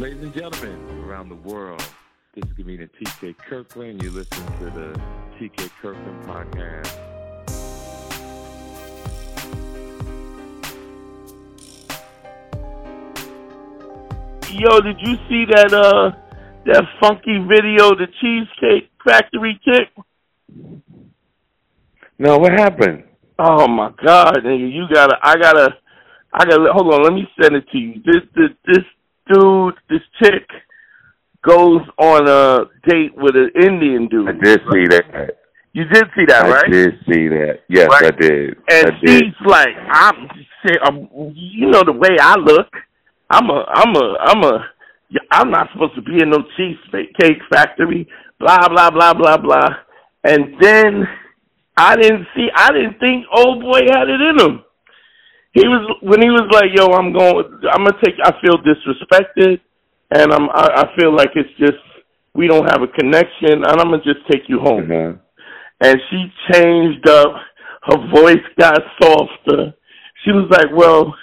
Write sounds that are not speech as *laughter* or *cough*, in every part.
Ladies and gentlemen around the world, this is comedian TK Kirkland. You listen to the TK Kirkland podcast. Yo, did you see that uh that funky video, the Cheesecake Factory chick? No, what happened? Oh my god, nigga, you gotta I gotta I gotta hold on, let me send it to you. This this this dude, this chick goes on a date with an Indian dude. I did see that. You did see that, I right? I did see that. Yes, Right. I did. And I did. she's like, I'm, I'm, you know the way I look. I'm a, I'm a, I'm a, I'm not supposed to be in no cheesecake factory. Blah blah blah blah blah. And then I didn't see, I didn't think old boy had it in him. He was when he was like, "Yo, I'm going. I'm gonna take. I feel disrespected, and I'm. I, I feel like it's just we don't have a connection, and I'm gonna just take you home." Mhm. and she changed up. Her voice got softer. She was like, "Well,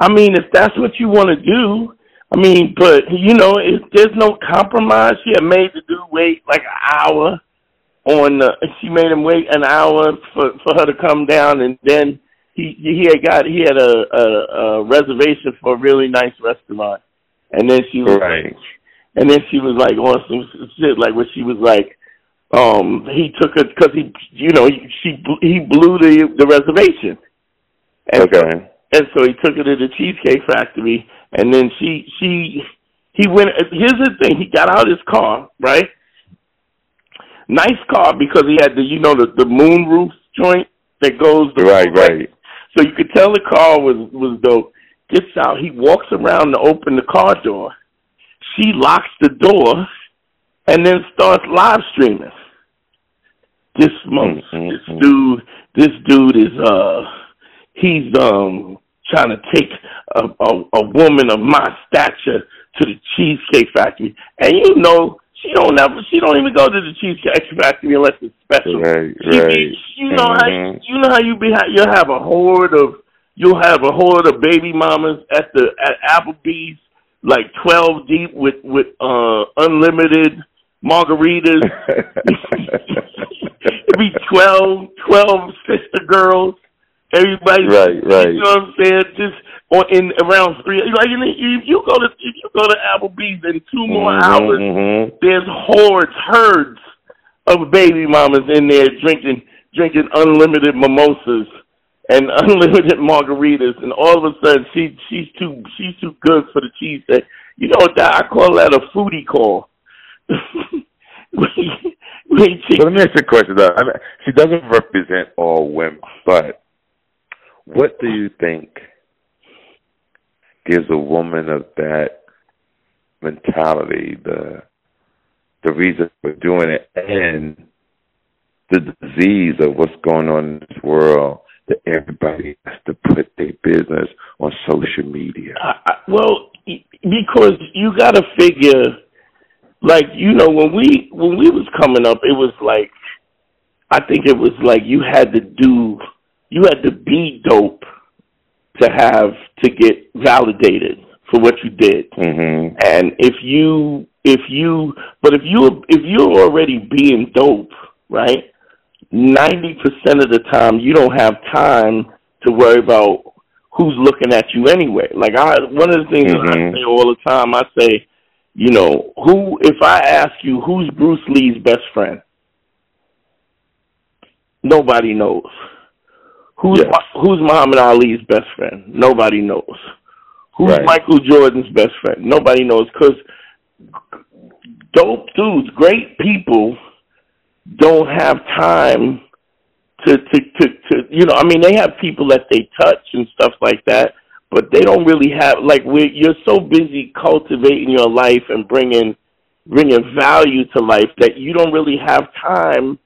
I mean, if that's what you want to do, I mean, but you know, if there's no compromise, she had made the dude wait like an hour on. The, she made him wait an hour for for her to come down, and then he he had got he had a a, a reservation for a really nice restaurant, and then she was Right. and then she was like on some shit like where she was like um he took her because he you know he, she he blew the the reservation and Okay. and so he took her to the cheesecake factory and then she she he went here's the thing he got out of his car right nice car because he had the you know the the moon roof joint that goes the Right, right. So you could tell the car was was dope. Gets out, he walks around to open the car door. She locks the door, and then starts live streaming. This month, Mhm, this dude, this dude is uh, he's um trying to take a, a a woman of my stature to the cheesecake factory, and you know she don't ever, she don't even go to the cheesecake factory unless it's special. Right, She right. you know how Mhm. You know how you be you'll have a horde of you'll have a horde of baby mamas at the at Applebee's like twelve deep with with uh unlimited margaritas. *laughs* It'd be 12, 12 sister girls. Everybody, Right, right. You know what I'm saying? Just on in around three. Like if you go to if you go to Applebee's in two more Mhm, hours, mhm. there's hordes, herds of baby mamas in there drinking drinking unlimited mimosas and *laughs* unlimited margaritas, and all of a sudden she she's too she's too good for the cheesesteak. You know I call that a foodie call. *laughs* So let me ask you a question. Though. I mean, she doesn't represent all women, but what do you think gives a woman of that mentality the the reason for doing it and the disease of what's going on in this world that everybody has to put their business on social media. I, I, well, because you got to figure, like you know, when we when we was coming up, it was like, I think it was like you had to do, you had to be dope to have to get validated for what you did. Mhm. And if you if you but if you if you're already being dope, right? Ninety percent of the time you don't have time to worry about who's looking at you anyway. Like I one of the things that I mm-hmm. say all the time, I say, you know, who if I ask you who's Bruce Lee's best friend? Nobody knows. Who's Yes. who's Muhammad Ali's best friend? Nobody knows. Who's Right. Michael Jordan's best friend? Nobody knows because dope dudes, great people, don't have time to, to to to you know. I mean, they have people that they touch and stuff like that, but they don't really have like we you're so busy cultivating your life and bringing bringing value to life that you don't really have time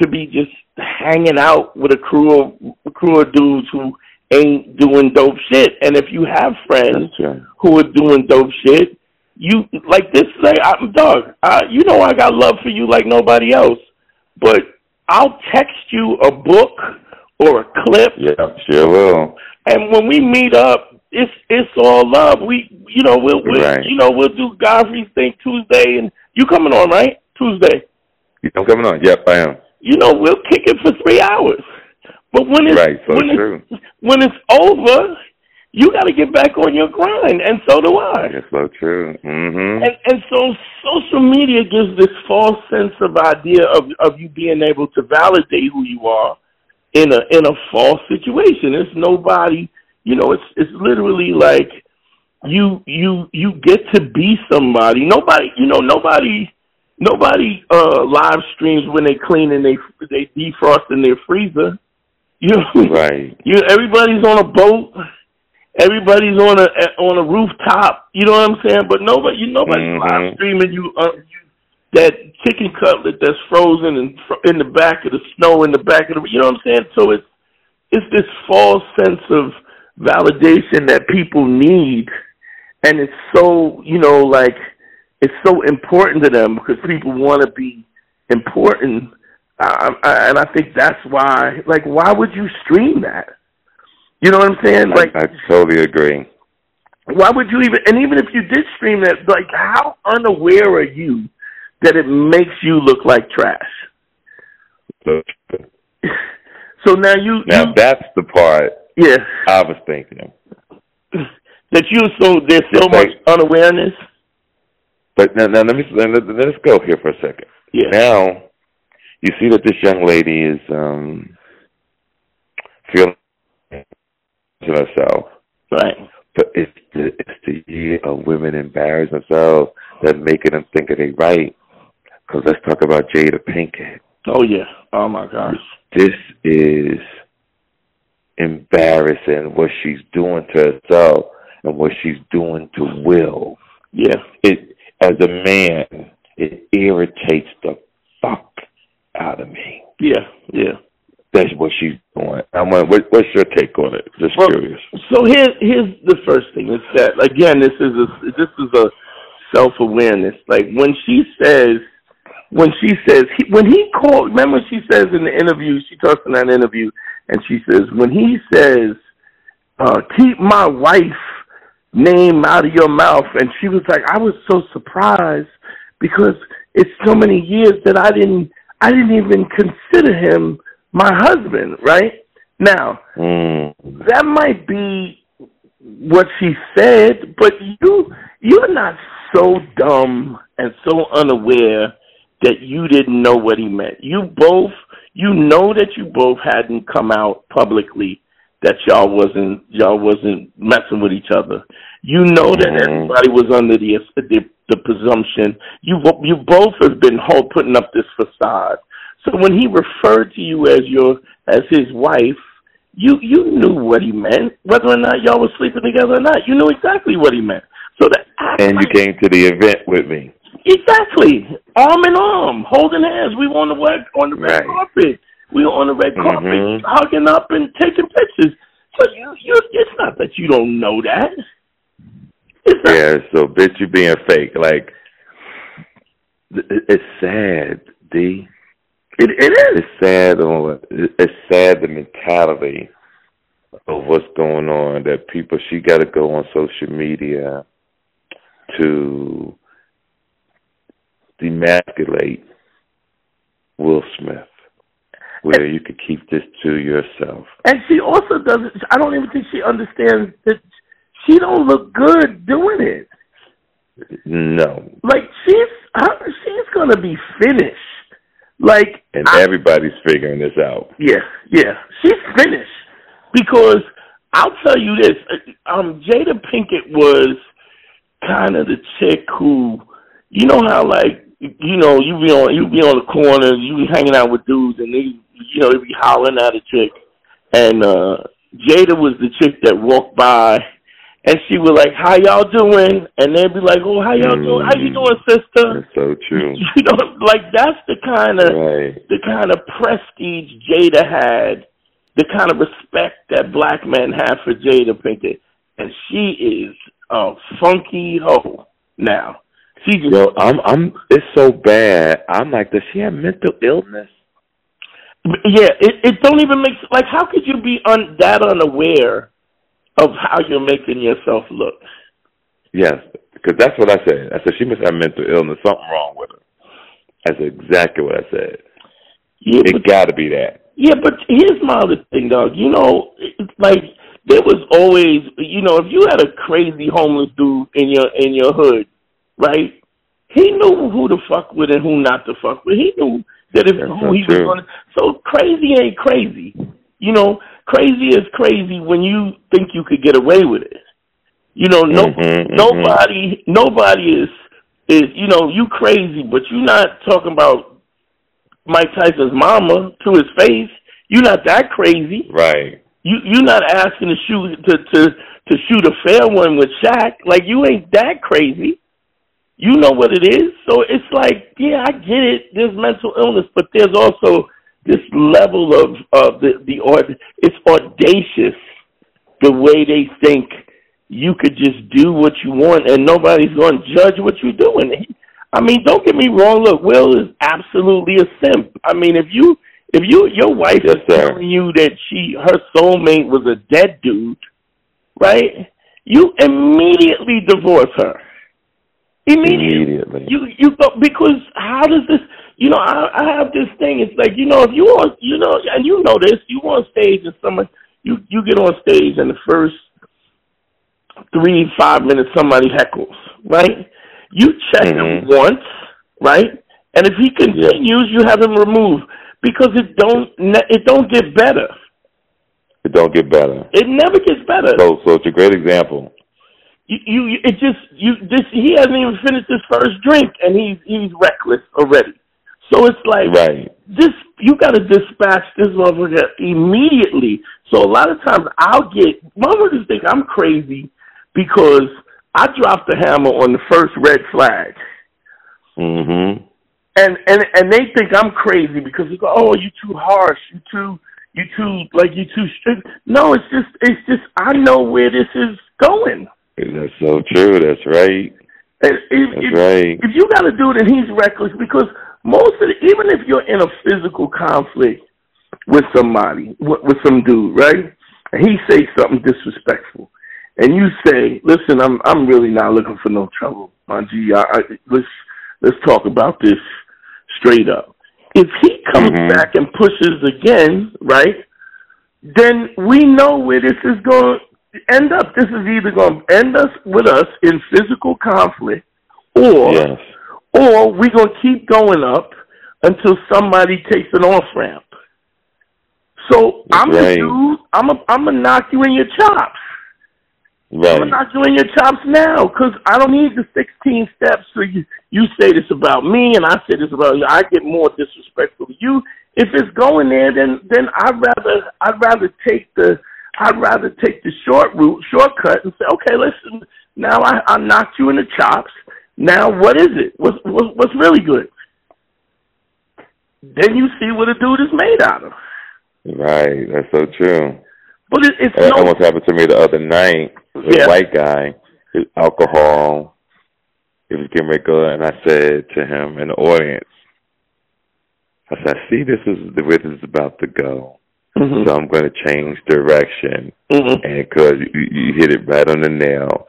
to be just hanging out with a crew of crew of dudes who ain't doing dope shit. And if you have friends right. who are doing dope shit, you like this. Like I'm dog. Uh, you know I got love for you like nobody else, but I'll text you a book or a clip, Yeah, sure will. and when we meet up, it's it's all love. We You know, we'll, we'll Right. you know we'll do Godfrey's thing Tuesday, and you coming on right Tuesday. I'm coming on. Yep, I am. You know, we'll kick it for three hours. But when it's Right, so when true. it's when it's over, you got to get back on your grind, and so do I. That's so true. Mhm. And and so social media gives this false sense of idea of of you being able to validate who you are in a in a false situation. It's nobody, you know, it's it's literally like you you you get to be somebody. Nobody, you know, nobody nobody uh live streams when they clean and they they defrost in their freezer. You know, Right. you everybody's on a boat. Everybody's on a on a rooftop. You know what I'm saying? But nobody, you nobody's Mhm. live streaming you, uh, you that chicken cutlet that's frozen in in the back of the snow in the back of the. You know what I'm saying? So it's it's this false sense of validation that people need, and it's so you know like it's so important to them because people want to be important, I, and I think that's why. Like, why would you stream that? You know what I'm saying? Like, I, I totally agree. why would you even? And even if you did stream that, like, how unaware are you that it makes you look like trash? *laughs* So, now you, now you that's the part yeah, I was thinking. *laughs* that you so there's so much like- unawareness. But now, now let me let, let, let's go here for a second. Yeah, Now, you see that this young lady is um feeling to herself, right. but it's the it's the year of women embarrassing themselves that making them think they right. Because let's talk about Jada Pinkett. Oh yeah. Oh my gosh. This is embarrassing what she's doing to herself and what she's doing to Will. Yeah. It as a man, it irritates the fuck out of me. Yeah. Yeah. That's what she's doing. I want. What, what's your take on it? Just Well, curious. So here's here's the first thing is that again this is a this is a self awareness. Like when she says when she says he, when he called remember she says in the interview she talks in that interview and she says when he says uh keep my wife name out of your mouth and she was like I was so surprised because it's so many years that I didn't I didn't even consider him my husband, right? Now, Mm. that might be what she said, but you you're not so dumb and so unaware that you didn't know what he meant. You both you know that you both hadn't come out publicly that y'all wasn't y'all wasn't messing with each other. You know that Mhm. everybody was under the the, the presumption. You you both have been whole putting up this facade. So when he referred to you as your as his wife, you you knew what he meant, whether or not y'all were sleeping together or not. You knew exactly what he meant. So that And you came to the event with me. exactly arm in arm, holding hands. We were on the red on the red Right. carpet. We were on the red carpet, Mhm. hugging up and taking pictures. So you you it's not that you don't know that. It's not, Yeah. So bitch, you being fake. Like it's sad, D. it it is. It's sad. On it's sad the mentality of what's going on. That people she got to go on social media to demasculate Will Smith, where you could keep this to yourself. And she also doesn't. I don't even think she understands that she don't look good doing it. No, Like she's her, she's gonna be finished. Like and I- everybody's figuring this out. yeah, yeah, she's finished because I'll tell you this. Um, Jada Pinkett was kind of the chick who, you know how like you know you be on you be on the corner, you be hanging out with dudes, and they you know they be hollering at a chick, and uh Jada was the chick that walked by. And she was like, "How y'all doing?" And they'd be like, "Oh, how y'all mm-hmm. doing? How you doing, sister?" That's so true. *laughs* You know, like that's the kind of Right. the kind of prestige Jada had, the kind of respect that black men have for Jada Pinkett, and she is a funky hoe now. She just Yo, I'm I'm it's so bad. I'm like, does she have mental illness? yeah, it it don't even make like how could you be un, that unaware of how you're making yourself look? Yes, because that's what I said. I said she must have mental illness, something wrong with her. That's exactly what I said. Yeah, it got to be that. Yeah, but here's my other thing, dog. You know, like there was always, you know, if you had a crazy homeless dude in your in your hood, right? He knew who to fuck with and who not to fuck with. He knew that if That's who he true. was going. So crazy ain't crazy. You know, crazy is crazy when you think you could get away with it. You know, no, mm-hmm, nobody, mm-hmm. nobody is is you know you crazy, but you're not talking about Mike Tyson's mama to his face. You're not that crazy, right? You you're not asking to shoot to to to shoot a fair one with Shaq. Like you ain't that crazy. You know what it is. So it's like, yeah, I get it. There's mental illness, but there's also this level of of the the it's audacious the way they think you could just do what you want and nobody's going to judge what you're doing. I mean, don't get me wrong. Look, Will is absolutely a simp. I mean, if you if you your wife yes, is telling you that she her soulmate was a dead dude, right? You immediately divorce her. Immediately. immediately. You you go because how does this? You know, I I have this thing. It's like you know, if you on you know, and you know this, you on stage and someone you you get on stage and the first three five minutes somebody heckles, right? You check mm-hmm. him once, right? And if he continues, you have him removed because it don't it don't get better. It don't get better. It never gets better. So so it's a great example. You, you it just you this he hasn't even finished his first drink and he's he's reckless already. So it's like right. this you got to dispatch this motherfucker immediately. So a lot of times I'll get motherfuckers think I'm crazy because I dropped the hammer on the first red flag. Mhm. And and and they think I'm crazy because they go, "Oh, you too harsh. You too you too like you too strict." No, it's just it's just I know where this is going. That's so true. That's right. And if, That's if, right. If you got to do it and he's reckless, because most of the, even if you're in a physical conflict with somebody, with, with some dude, right? And he say something disrespectful, and you say, "Listen, I'm I'm really not looking for no trouble, my G. I, I, let's let's talk about this straight up." If he comes mm-hmm. back and pushes again, right? Then we know where this is going to end up. This is either going to end us with us in physical conflict, or yes. Or we're going to keep going up until somebody takes an off ramp. So That's I'm right. dude. I'm a, I'm gonna knock you in your chops. Right. I'm gonna knock you in your chops now because I don't need the 16 steps. So you you say this about me and I say this about you. I get more disrespectful to you. If it's going there, then then I'd rather I'd rather take the I'd rather take the short route, shortcut, and say, okay, listen, now I, I knocked you in the chops. Now what is it? What's, what's, what's really good? Then you see what a dude is made out of. Right, that's so true. But it, it's that no, almost happened to me the other night. Yeah. white guy, his alcohol, he was getting ready to and I said to him in the audience, I said, "See, this is the way this is about to go. Mhm. So I'm going to change direction." Mhm. and because you, you hit it right on the nail.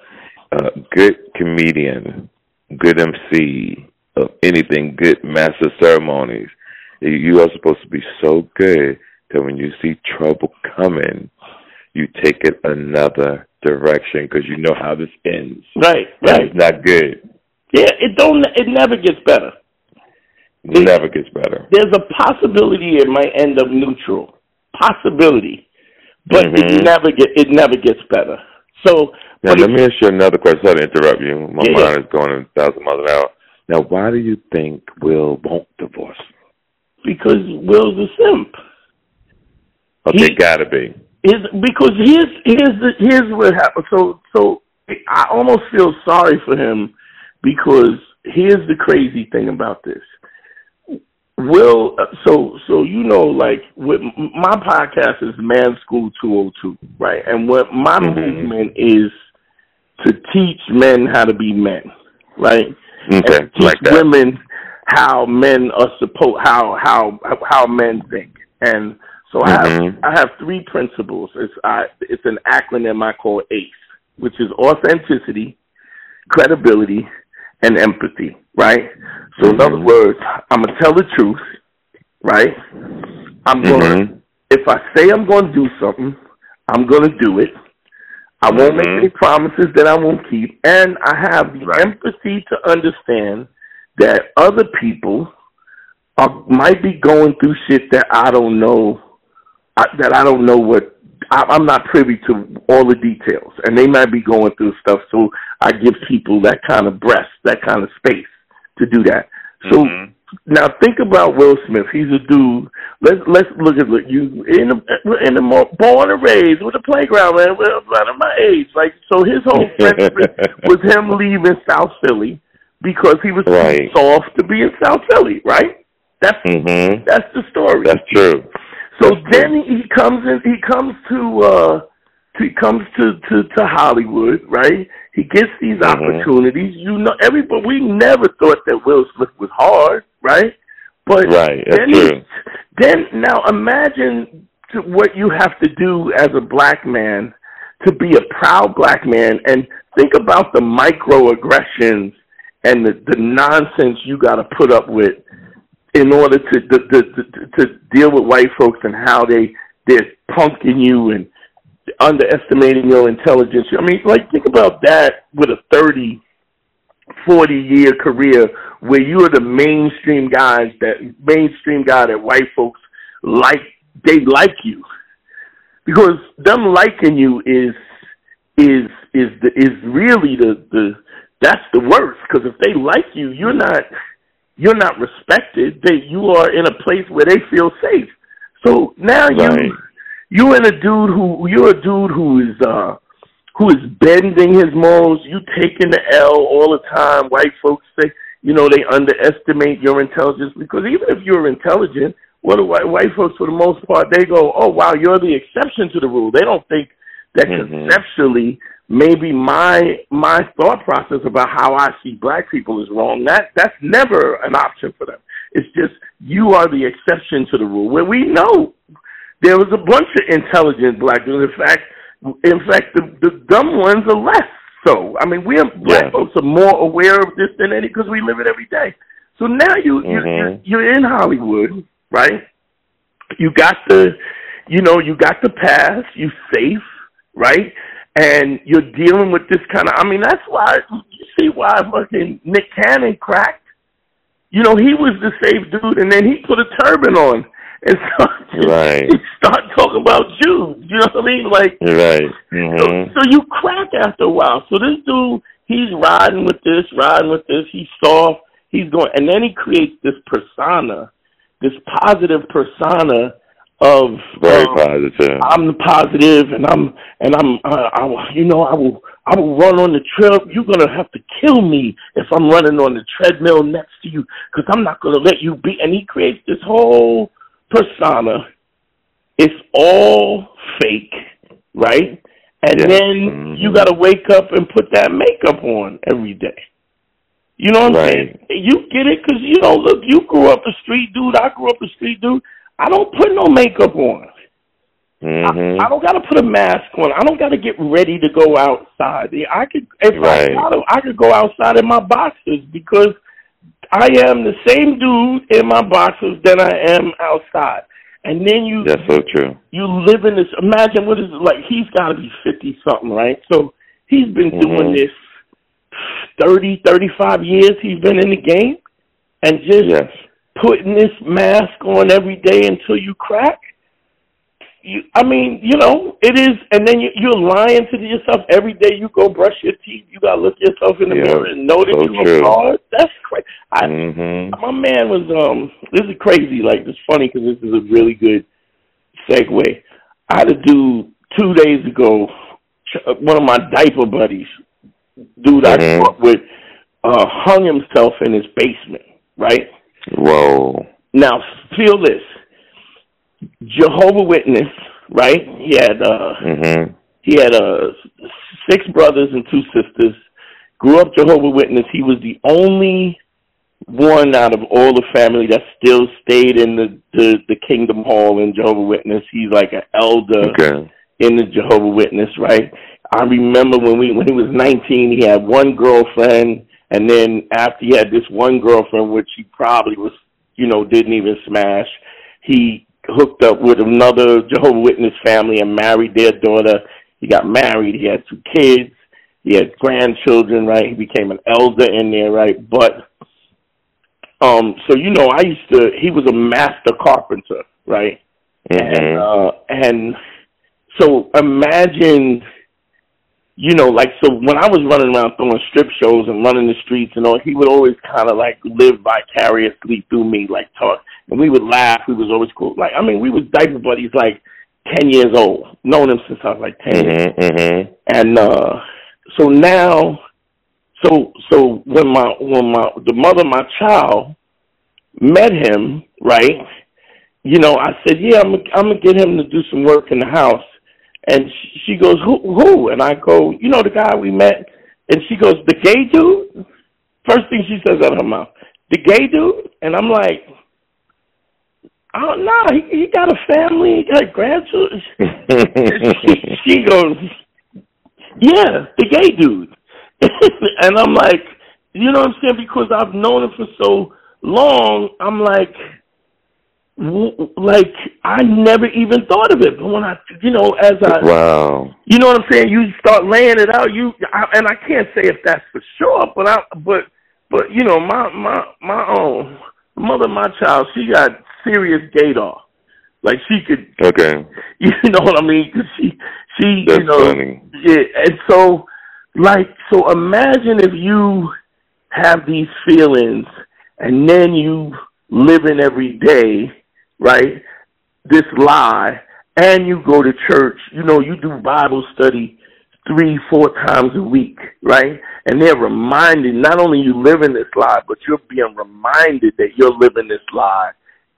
Uh, good comedian, good MC of anything, good master ceremonies. You- are supposed to be so good that when you see trouble coming, you take it another direction because you know how this ends. right, right. It's not good. Yeah, it don't. It never gets better. It never gets better. There's a possibility it might end up neutral. Possibility, but it Mhm. never get. It never gets better. So, Now, let me ask you another question. Sorry to interrupt you. My Yeah, mind is going a thousand miles an hour. Now, why do you think Will won't divorce? because Will's a simp. Okay, He- gotta be. is because here's here's the here's what happened. So so I almost feel sorry for him because here's the crazy thing about this. Will so so you know like with my podcast is Man School 202, right? And what my Mhm. movement is to teach men how to be men, right? Okay, and teach like that. women how men are supposed how how how men think. And so I have Mhm. I have three principles. It's I it's an acronym I call ACE, which is authenticity, credibility, and empathy, right? So, in other Mhm. words, I'm gonna tell the truth, right? I'm gonna Mhm. if I say I'm gonna do something, I'm gonna do it. I won't make Mhm. any promises that I won't keep, and I have the Right. empathy to understand that other people are might be going through shit that I don't know, I, that I don't know what. I, I'm not privy to all the details, and they might be going through stuff. So I give people that kind of breast, that kind of space to do that. So Mhm. Now think about Will Smith. He's a dude. Let's let's look at look you in the in the born and raised with a playground man. Well, of my age, like so, his whole *laughs* friendship was him leaving South Philly because he was Right. soft to be in South Philly. Right? That's Mhm. that's the story. That's true. So That's true. then he comes in. He comes to uh, he comes to to to Hollywood, right? He gets these Mhm. opportunities. You know, everybody. We never thought that Will Smith was hard, right? But Right. That's then, true. then now imagine what you have to do as a black man to be a proud black man, and think about the microaggressions and the, the nonsense you got to put up with in order to, to to to deal with white folks and how they they're punking you and underestimating your intelligence. I mean, like think about that with a 30, 40 year career where you are the mainstream guys that mainstream guy that white folks like they like you. Because them liking you is is is the is really the the that's the worst. Because if they like you you're not you're not respected. They you are in a place where they feel safe. So now Right. you you in a dude who you're a dude who is uh who is bending his morals you taking the L all the time. White folks say you know they underestimate your intelligence because even if you're intelligent what do white, white folks for the most part they go oh wow you're the exception to the rule they don't think that Mhm. conceptually maybe my my thought process about how I see black people is wrong. That that's never an option for them. It's just you are the exception to the rule. Where we know there was a bunch of intelligent black people. In fact, in fact, the, the dumb ones are less so. I mean, we are, black Yeah. folks are more aware of this than any because we live it every day. So now you you Mhm. you're, you're in Hollywood, right? You got the, you know, you got the pass. You safe, right? And you're dealing with this kind of. I mean, that's why you see why fucking Nick Cannon cracked. You know, he was the safe dude, and then he put a turban on and started, *laughs* Right. he started talking about Jews. You know what I mean? Like, Right. so, Mhm. so you crack after a while. So this dude, he's riding with this, riding with this. He's soft. He's going, and then he creates this persona, this positive persona of Very um, positive. I'm the positive, and I'm and I'm uh, I will, you know I will I will run on the trail. You're gonna have to kill me if I'm running on the treadmill next to you because I'm not gonna let you be. And he creates this whole persona. It's all fake, right? And Yeah. then Mhm. you got to wake up and put that makeup on every day. You know what I'm saying? You get it because you know, look, you grew up a street dude. I grew up a street dude. I don't put no makeup on. Mhm. I, I don't got to put a mask on. I don't got to get ready to go outside. I could, if Right. I gotta, I could go outside in my boxers because I am the same dude in my boxers than I am outside. And then you That's so true. you live in this. Imagine what is it like? He's got to be fifty something, right? So he's been doing Mhm. this thirty, thirty-five years. He's been in the game, and just Yes. putting this mask on every day until you crack. You, I mean, you know, it is, and then you, you're lying to yourself every day. You go brush your teeth. You gotta look yourself in the Yeah, mirror and know that so you're flawed. That's crazy. I, Mhm. my man was um. This is crazy. Like it's funny because this is a really good segue. I had a dude two days ago. ch- One of my diaper buddies, dude I Mhm. grew up with, uh, hung himself in his basement. Right Whoa. now, feel this. Jehovah Witness, right? He had uh Mhm. he had uh six brothers and two sisters. Grew up Jehovah Witness. He was the only one out of all the family that still stayed in the the, the Kingdom Hall in Jehovah Witness. He's like an elder Okay. in the Jehovah Witness, right? I remember when we when he was 19, he had one girlfriend, and then after he had this one girlfriend, which he probably was, you know, didn't even smash, he hooked up with another Jehovah Witness family and married their daughter. He got married. He had two kids. He had grandchildren. Right. He became an elder in there. Right. But um, so you know, I used to. He was a master carpenter. Right. Mm-hmm. And uh, and so imagine you know, like so when I was running around throwing strip shows and running the streets and all, he would always kind of like live vicariously through me, like talk, and we would laugh. We was always cool. Like I mean, we was diaper buddies, like ten years old, known him since I was like 10 mm-hmm, mm-hmm. and uh so now, so so when my when my the mother my child met him, right? You know, I said, yeah, I'm I'm gonna get him to do some work in the house and she goes, who, who? And I go, you know the guy we met? And she goes, the gay dude? First thing she says out of her mouth, the gay dude? And I'm like, oh, no, he, he got a family, he got grandchildren. *laughs* she, she goes, yeah, the gay dude. *laughs* and I'm like, you know what I'm saying? Because I've known him for so long, I'm like, like I never even thought of it. But when I, you know, as I, wow, you know what I'm saying, you start laying it out. You I, and I can't say if that's for sure, but I, but, but you know, my my my own mother, my child, she got serious gaydar. Like she could, okay, *laughs* you know what I mean? Cause she, she, that's you know, funny. yeah, and so, like, so imagine if you have these feelings and then you living every day right? This lie, and you go to church. You know, you do Bible study three, four times a week, right? And they're reminded not only you live in this lie, but you're being reminded that you're living this lie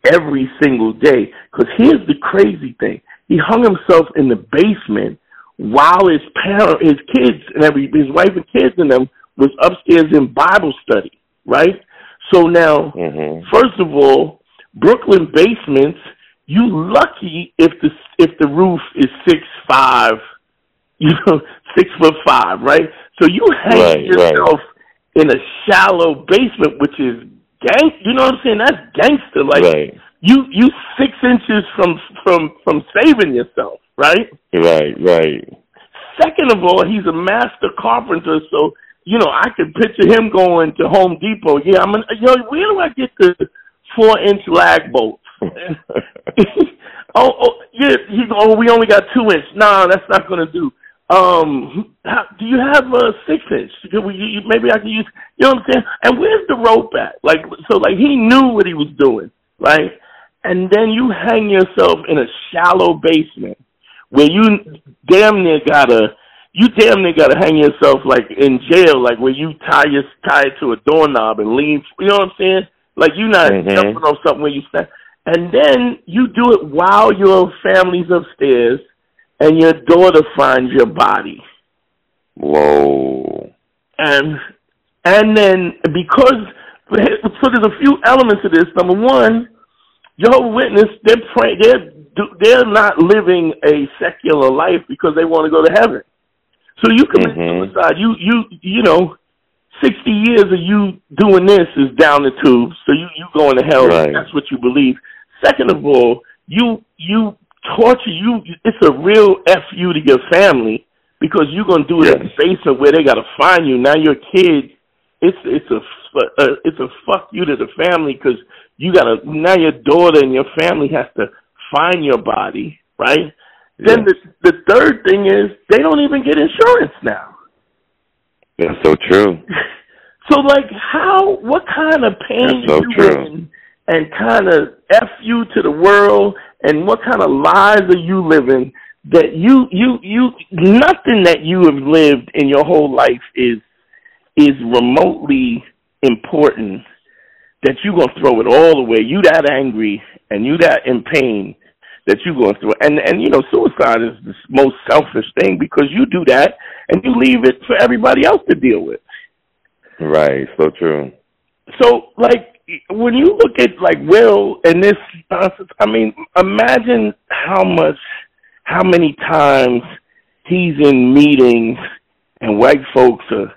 every single day. Because here's the crazy thing: he hung himself in the basement while his parent, his kids, and every his wife and kids and them was upstairs in Bible study, right? So now, mm-hmm. first of all, Brooklyn basements, you lucky if the if the roof is six five, *laughs* you know, six foot five, right? So you hang right, yourself right. in a shallow basement, which is gang. You know what I'm saying? That's gangster. Like right. you you six inches from from from saving yourself, right? Right, right. Second of all, he's a master carpenter, so you know I could picture him going to Home Depot. Yeah, I'm. An, you know, where do I get the four inch lag bolts. *laughs* *laughs* oh, oh, yeah. He go. Oh, we only got two inch. No, that's not gonna do. Um, how, do you have a six inch? Could we, you, maybe I can use. You know what I'm saying? And where's the rope at? Like, so, like he knew what he was doing, right? And then you hang yourself in a shallow basement where you damn near gotta you damn near gotta hang yourself like in jail, like where you tie your tie it to a doorknob and lean. You know what I'm saying? Like you're not mm-hmm. jumping on something where you stand. And then you do it while your family's upstairs and your daughter finds your body. Whoa. And and then because so there's a few elements to this. Number one, Jehovah Witness, they're pray, they're they're not living a secular life because they want to go to heaven. So you commit mm-hmm. suicide. You you you know 60 years of you doing this is down the tubes, so you you going to hell. Right. That's what you believe. Second of all, you you torture you. It's a real f you to your family because you're gonna do it yes. in the basement where they gotta find you. Now your kid, it's it's a uh, it's a fuck you to the family because you gotta now your daughter and your family has to find your body, right? Yes. Then the the third thing is they don't even get insurance now. That's so true. *laughs* so, like, how? What kind of pain That's so you true. in, and kind of f you to the world, and what kind of lies are you living that you you you nothing that you have lived in your whole life is is remotely important that you're gonna throw it all away. You that angry and you that in pain that you're going through. And and you know, suicide is the most selfish thing because you do that and you leave it for everybody else to deal with. Right. So true. So like when you look at like Will and this nonsense, I mean, imagine how much, how many times he's in meetings and white folks are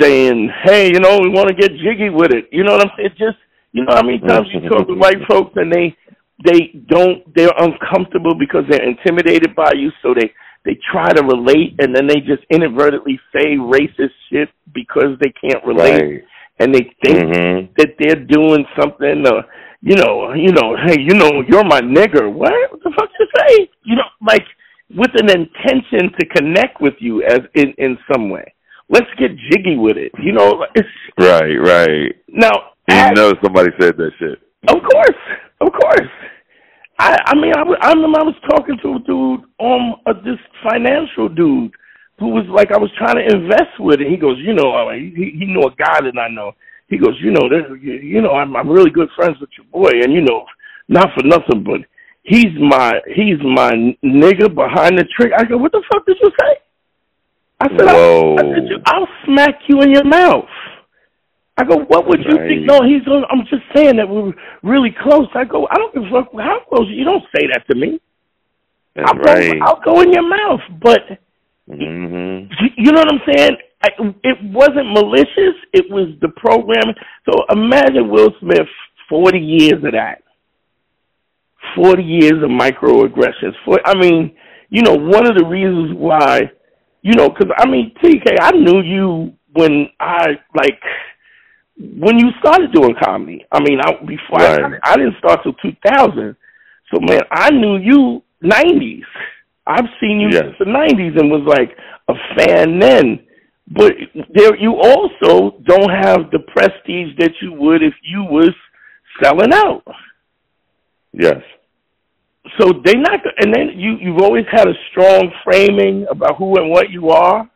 saying, "Hey, you know, we want to get jiggy with it." You know what I'm saying? Just you know how many times you talk to white folks and they they don't they're uncomfortable because they're intimidated by you, so they they try to relate and then they just inadvertently say racist shit because they can't relate Right. And they think Mhm. that they're doing something uh you know you know hey you know you're my nigger what what the fuck you say you know like with an intention to connect with you as in in some way let's get jiggy with it you know it's Right, right. now You as- know somebody said that shit. of course, of course. I I mean I remember I was talking to a dude um uh, this financial dude who was like I was trying to invest with and he goes you know uh, he he knew a guy that I know he goes you know you, know I'm I'm really good friends with your boy and you know not for nothing but he's my he's my nigga behind the trick I go what the fuck did you say I said I, Whoa. I said I'll smack you in your mouth I go, what would you think? No, he's. on- I'm just saying that we're really close. I go, I don't give a fuck how close. You don't say that to me. That's I'll right. go. I'll go in your mouth. But Mhm. you know what I'm saying? I, it wasn't malicious. It was the programming. So imagine Will Smith, 40 years of that. 40 years of microaggressions. For I mean, you know, one of the reasons why, you know, because I mean, TK, I knew you when I like when you started doing comedy. I mean, I before I, Right. I didn't start till 2000. So man, I knew you 90s. I've seen you Yes. since the 90s and was like a fan then. But there, you also don't have the prestige that you would if you was selling out. Yes. So they not, and then you you've always had a strong framing about who and what you are.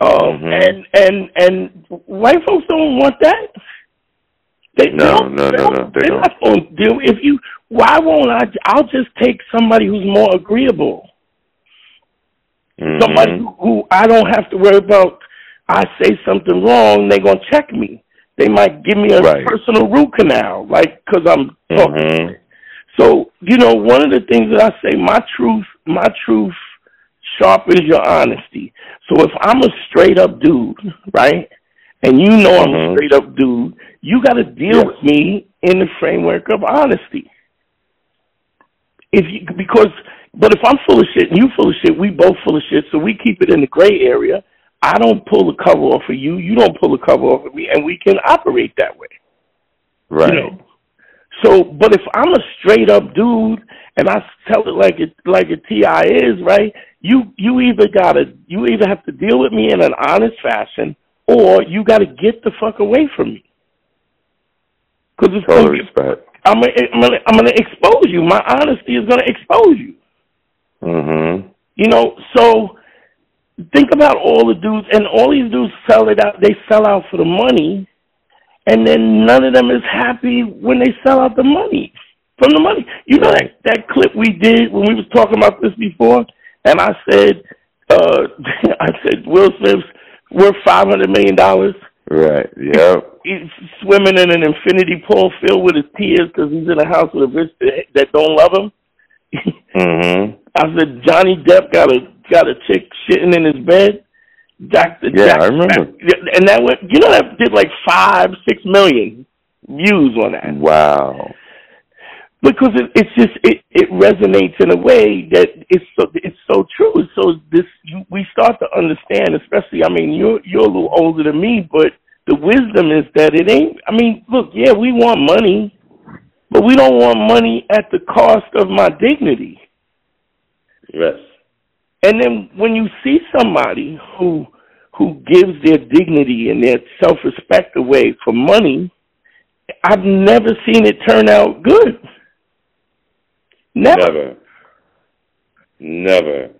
Um, Mhm. and and and white folks don't want that. They No, don't, no, they no, no, they they're don't. not going to deal. If you, why won't I? I'll just take somebody who's more agreeable. Mhm. somebody who, I don't have to worry about. I say something wrong, they're gonna check me. They might give me a Right. personal root canal, like because I'm talking. Mhm. So you know, one of the things that I say, my truth, my truth sharpens your honesty. So if I'm a straight up dude, right, and you know I'm a Mhm. straight up dude, you got to deal Yes. with me in the framework of honesty. If you because, but if I'm full of shit and you full of shit, we both full of shit, so we keep it in the gray area. I don't pull the cover off of you, you don't pull the cover off of me, and we can operate that way. Right. You know? So, but if I'm a straight up dude and I tell it like it like a Ti is, right? You you either gotta you either have to deal with me in an honest fashion, or you gotta get the fuck away from me. Because it's Total respect. I'm gonna, I'm gonna I'm gonna expose you. My honesty is gonna expose you. Mhm. You know, so think about all the dudes, and all these dudes sell it out. They sell out for the money, and then none of them is happy when they sell out the money from the money. You know that that clip we did when we was talking about this before, and I said, uh, *laughs* I said Will Smith's worth five hundred million dollars. Right. Yeah. *laughs* He's swimming in an infinity pool filled with his tears because he's in a house with a bitch that, that don't love him. *laughs* Mhm. I said Johnny Depp got a got a chick shitting in his bed. Doctor Yeah, Jack, I remember. and that went. You know that did like five, six million views on that Wow. because it, it's just it it resonates in a way that it's so it's so true. So this you, we start to understand, especially. I mean, you're you're a little older than me, but the wisdom is that it ain't. I mean, look, yeah, we want money, but we don't want money at the cost of my dignity. Yes. And then when you see somebody who who gives their dignity and their self respect away for money, I've never seen it turn out good. Never. Never. Never.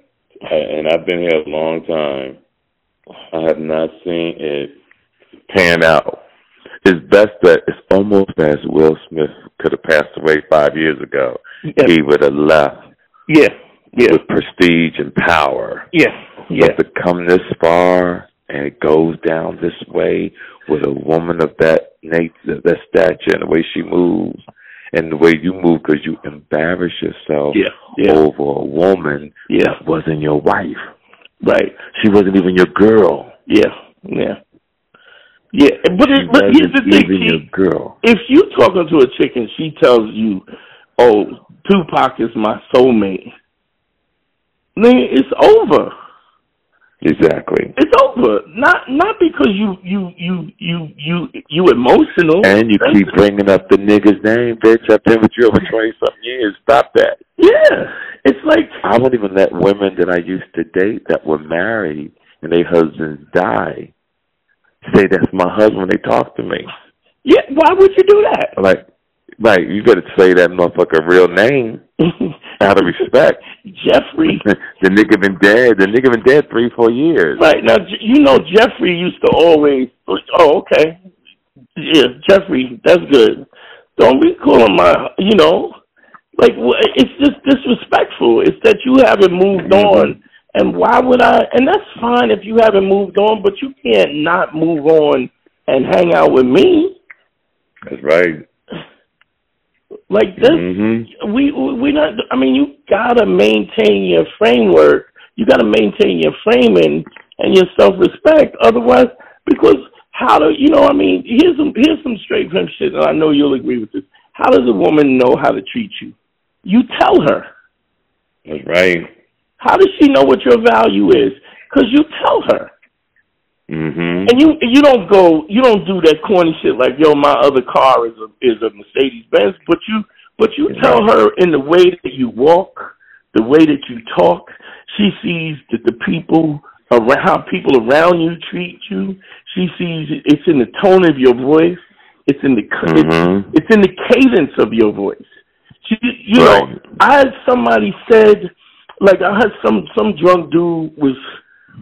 I, and I've been here a long time. I have not seen it pan out. It's best that it's almost as Will Smith could have passed away five years ago. He would have left Yeah. Yeah. with prestige and power. Yeah. Yeah. But to come this far and it goes down this way with a woman of that nature, that stature, and the way she moves, and the way you move because you embarrass yourself Yeah. Yeah. over a woman Yeah. that wasn't your wife. Right. She wasn't even your girl. Yeah. Yeah. Yeah, but it, but here's the thing, even your girl. If you talking to a chick and she tells you, "Oh, Tupac is my soulmate," it's over. Exactly. It's over. Not not because you you you you you you emotional. And you keep bringing up the nigga's name, bitch. I've been with you over twenty something years. Stop that. Yeah, it's like I won't even let women that I used to date that were married and their husbands die say that's my husband when they talk to me. Yeah, why would you do that? Like, like you better say that motherfucker real name *laughs* out of respect. Jeffrey. *laughs* the nigga been dead. The nigga been dead three, four years. Right now, you know Jeffrey used to always. Oh, okay. Yeah, Jeffrey, that's good. Don't be calling my, you know, like it's just disrespectful. It's that you haven't moved mm-hmm. on and why would I? And that's fine if you haven't moved on, but you can't not move on and hang out with me. That's right. Like this, mm-hmm. we we not. I mean, you gotta maintain your framework. You gotta maintain your framing and your self respect. Otherwise, because how do you know? I mean, here's some here's some straight from shit, and I know you'll agree with this. How does a woman know how to treat you? You tell her. That's right. How does she know what your value is? Because you tell her. Mm-hmm. And you you don't go you don't do that corny shit like yo my other car is a is a Mercedes Benz, but you but you tell her in the way that you walk, the way that you talk. She sees that the people around how people around you treat you. She sees it's in the tone of your voice. It's in the mm-hmm. it's, it's in the cadence of your voice. She, you right. know, I had somebody said like I had some some drunk dude was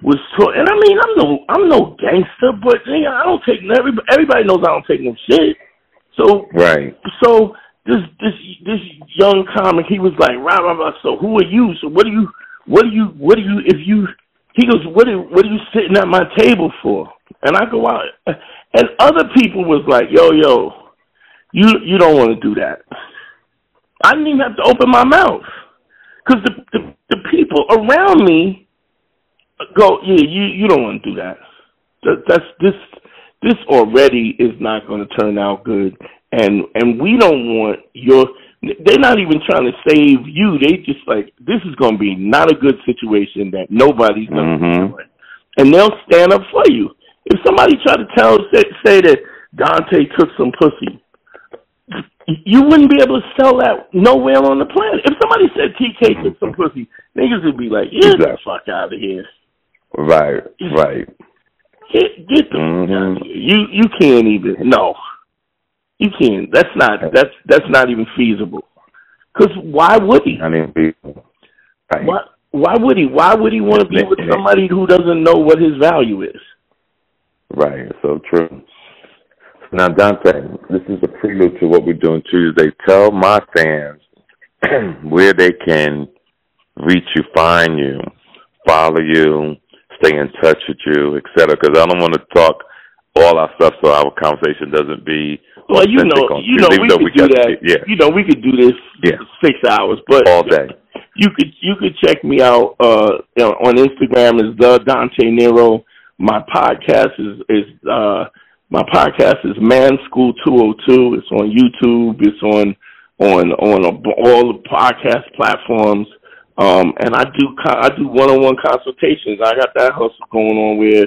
was talk, and I mean I'm no I'm no gangster, but you know, I don't take everybody everybody knows I don't take no shit. So right. So this this this young comic he was like rah rah rah. So who are you? So what do you what do you what do you if you he goes what are what are you sitting at my table for? And I go out and other people was like yo yo you you don't want to do that. I didn't even have to open my mouth because the, the the people around me go, yeah, you you don't want to do that. that that's this this already is not going to turn out good, and and we don't want your. They're not even trying to save you. They just like this is going to be not a good situation that nobody's going to mm-hmm. and they'll stand up for you. If somebody tried to tell say, say that Dante took some pussy, you wouldn't be able to sell that nowhere on the planet. If somebody said TK took some pussy, niggas would be like, "Get the fuck out of here." Right, right. Get get the mm-hmm. You you can't even no. You can't. That's not that's that's not even feasible. Because why would he? Not even feasible. Right. Why why would he? Why would he want to be with somebody who doesn't know what his value is? Right. So true. Now, Dante, this is a prelude to what we're doing Tuesday. Tell my fans *clears throat* where they can reach you, find you, follow you, stay in touch with you, etc. Because I don't want to talk all our stuff so our conversation doesn't be well. You know, you know, we could we do that. yeah. You know, we could do this yeah. six hours, but all day. You could you could check me out uh on Instagram is the Dante Nero. My podcast is is uh my podcast is Man School 202. It's on YouTube. It's on on on a, all the podcast platforms. Um, and I do I do one on one consultations. I got that hustle going on where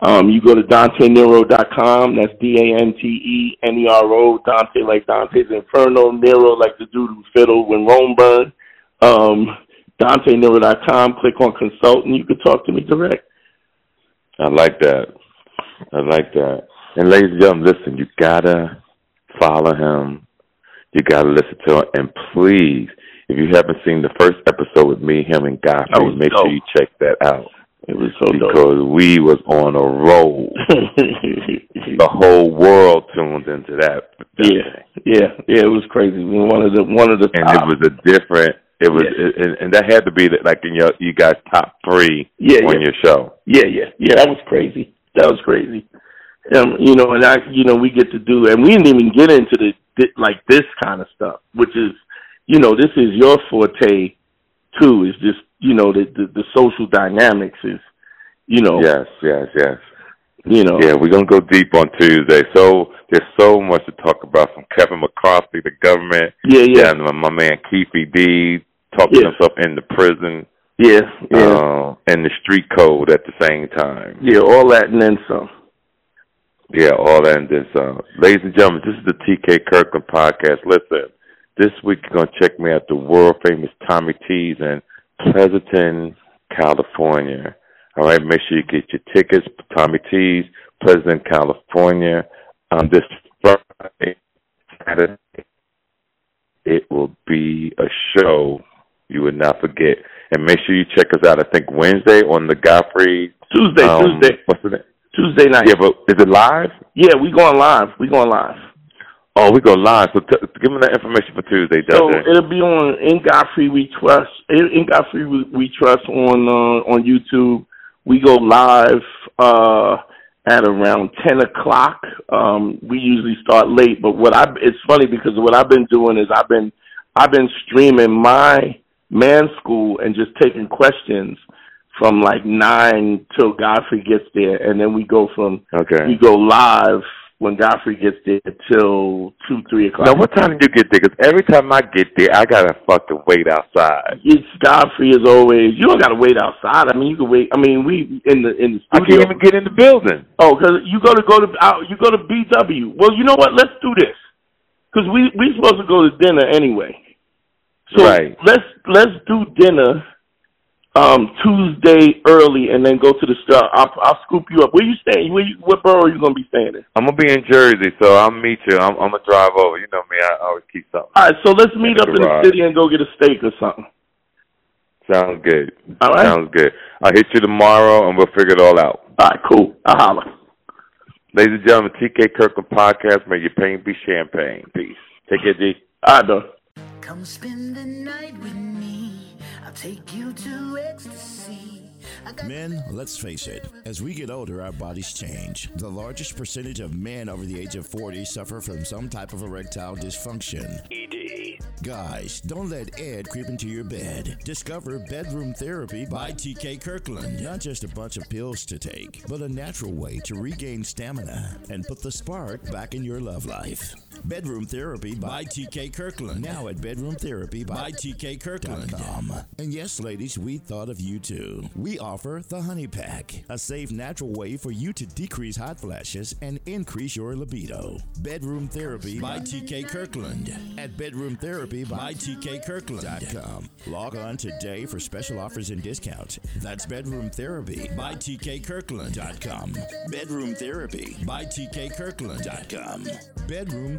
um, you go to DanteNero.com. That's D A N T E N E R O. Dante like Dante's Inferno. Nero like the dude who fiddled when Rome burned. Um, DanteNero.com. Click on consult and you can talk to me direct. I like that. I like that. And ladies and gentlemen, listen, you gotta follow him. You gotta listen to him. And please, if you haven't seen the first episode with me, him, and Godfrey, make dope. sure you check that out. It was so because dope. we was on a roll. *laughs* the whole world tuned into that. Yeah, yeah, yeah. It was crazy. One of the one of the and top. it was a different. It was, it, and, and that had to be the, like in your you guys top three Yeah, on yeah. your show. Yeah, yeah, yeah. That was crazy. That was crazy. Um, you know, and I, you know, we get to do, and we didn't even get into the like this kind of stuff, which is, you know, this is your forte too. Is just you know the, the the social dynamics is you know yes yes yes you know yeah we're gonna go deep on Tuesday so there's so much to talk about from Kevin McCarthy the government yeah yeah and my, my man Keefe D talking Yeah. himself into prison yeah yeah uh, and the street code at the same time yeah all that and then some Yeah, all that and then some. ladies and gentlemen, this is the TK Kirkland podcast. Listen, this week you're going to check me out the world famous Tommy T's in Pleasanton, California. All right, make sure you get your tickets Tommy T's, Pleasanton, California, on this Friday, Saturday. It will be a show you would not forget. And make sure you check us out, I think, Wednesday on the Godfrey. Tuesday um, Tuesday What's the name? Tuesday night Yeah, but is it live? yeah we going live we going live Oh, we go live. So t- give me that information for Tuesday, so it'll be on in Godfrey We Trust in in Godfrey We, we Trust on uh, on YouTube we go live uh at around ten o'clock um we usually start late but what I it's funny because what I've been doing is I've been I've been streaming my man school and just taking questions from like nine till Godfrey gets there, and then we go from okay. we go live when Godfrey gets there till two three o'clock. Now, what time do you get there? 'Cause every time I get there, I gotta fucking wait outside. It's Godfrey as always. You don't gotta wait outside. I mean, you can wait. I mean, we in the in the I can't even get in the building. Oh, because you go to go to out, you go to BW. Well, you know what? Let's do this because we we supposed to go to dinner anyway. So Right. let's let's do dinner um Tuesday early and then go to the store. I'll, I'll scoop you up. Where you staying? Where you, what borough are you gonna be staying in? I'm gonna be in Jersey, so I'll meet you. I'm, I'm gonna drive over. You know me. I always keep something. All right, so let's meet the up in the city and go get a steak or something. Sounds good. All right. Sounds good. I'll hit you tomorrow, and we'll figure it all out. All right, cool. I'll holler. Ladies and gentlemen, TK Kirkland podcast. May your pain be champagne. Peace. Take care, G. All right, though. Come spend the night with me. I'll take you to ecstasy. Men, let's face it, as we get older, our bodies change. The largest percentage of men over the age of 40 suffer from some type of erectile dysfunction. ED. Guys, don't let Ed creep into your bed. Discover Bedroom Therapy by TK Kirkland. Not just a bunch of pills to take, but a natural way to regain stamina and put the spark back in your love life. Bedroom Therapy by TK Kirkland. Now at Bedroom Therapy by TK Kirkland. And yes, ladies, we thought of you too. We offer the Honey Pack, a safe, natural way for you to decrease hot flashes and increase your libido. Bedroom Therapy by TK Kirkland at Bedroom Therapy by TK Kirkland.com. Log on today for special offers and discounts. That's Bedroom Therapy by TK Kirkland.com. Bedroom Therapy by TK Kirkland.com. Bedroom